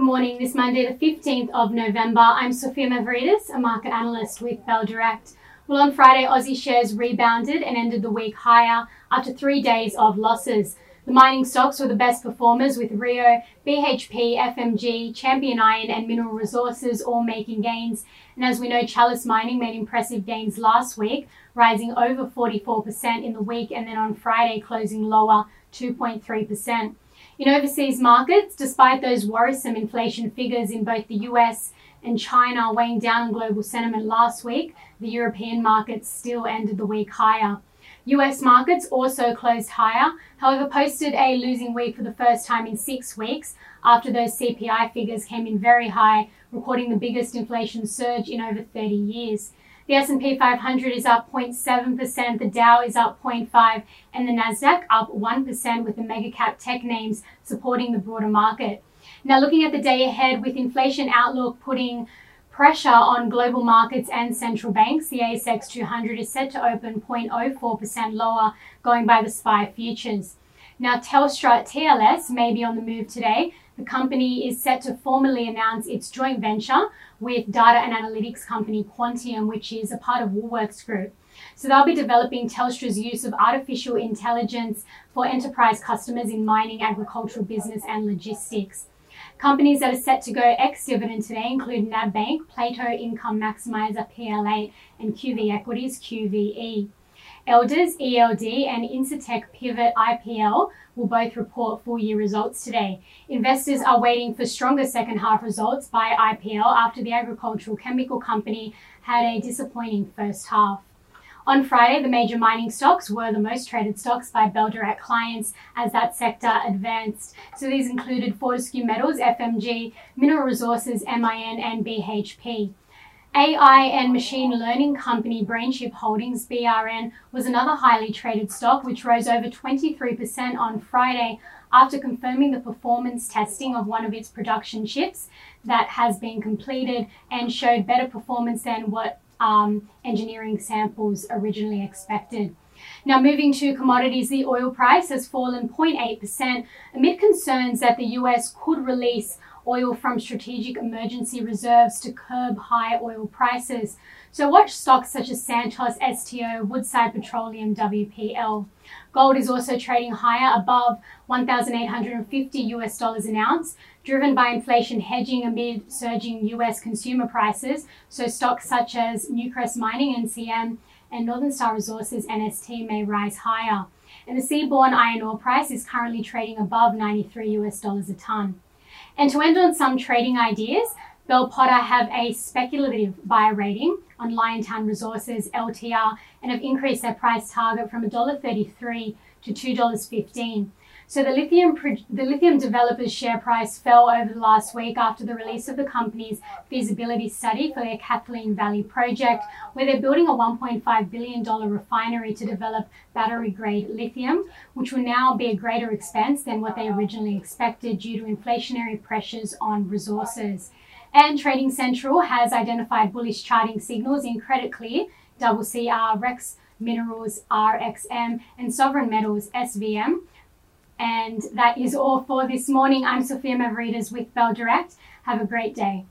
Good morning. This Monday, the 15th of November, I'm Sophia Mavridis, a market analyst with Bell Direct. Well, on Friday, Aussie shares rebounded and ended the week higher after three days of losses. The mining stocks were the best performers with Rio, BHP, FMG, Champion Iron, and Mineral Resources all making gains. And as we know, Chalice Mining made impressive gains last week, rising over 44% in the week, and then on Friday closing lower 2.3%. In overseas markets, despite those worrisome inflation figures in both the US and China weighing down global sentiment last week, the European markets still ended the week higher. US markets also closed higher, however, posted a losing week for the first time in six weeks after those CPI figures came in very high, recording the biggest inflation surge in over 30 years. The S&P 500 is up 0.7%, the Dow is up 0.5, and the Nasdaq up 1% with the mega cap tech names supporting the broader market. Now looking at the day ahead with inflation outlook putting pressure on global markets and central banks, the ASX 200 is set to open 0.04% lower going by the SPI futures. Now Telstra TLS may be on the move today the company is set to formally announce its joint venture with data and analytics company Quantium, which is a part of Woolworths Group. So they'll be developing Telstra's use of artificial intelligence for enterprise customers in mining, agricultural business, and logistics. Companies that are set to go ex dividend today include NAB Bank, Plato Income Maximizer PL8, and QV Equities QVE. Elders, ELD, and Incitec Pivot IPL will both report full year results today. Investors are waiting for stronger second half results by IPL after the agricultural chemical company had a disappointing first half. On Friday, the major mining stocks were the most traded stocks by Bell Direct clients as that sector advanced. So these included Fortescue Metals, FMG, Mineral Resources, MIN, and BHP. AI and machine learning company BrainChip Holdings, BRN, was another highly traded stock which rose over 23% on Friday after confirming the performance testing of one of its production chips that has been completed and showed better performance than what um, engineering samples originally expected. Now, moving to commodities, the oil price has fallen 0.8% amid concerns that the US could release oil from strategic emergency reserves to curb high oil prices. So watch stocks such as Santos, STO, Woodside Petroleum, WPL. Gold is also trading higher above 1,850 US dollars an ounce, driven by inflation hedging amid surging US consumer prices. So stocks such as Newcrest Mining, NCM, and Northern Star Resources, NST, may rise higher. And the seaborne iron ore price is currently trading above 93 US dollars a tonne. And to end on some trading ideas, Bell Potter have a speculative buy rating on Liontown Resources LTR and have increased their price target from $1.33 to $2.15. So the lithium the lithium developers share price fell over the last week after the release of the company's feasibility study for their Kathleen Valley project, where they're building a 1.5 billion dollar refinery to develop battery grade lithium, which will now be a greater expense than what they originally expected due to inflationary pressures on resources. And Trading Central has identified bullish charting signals in Credit Clear, Double CR, Rex Minerals, RXM, and Sovereign Metals, SVM and that is all for this morning. I'm Sophia Mavridis with Bell Direct. Have a great day.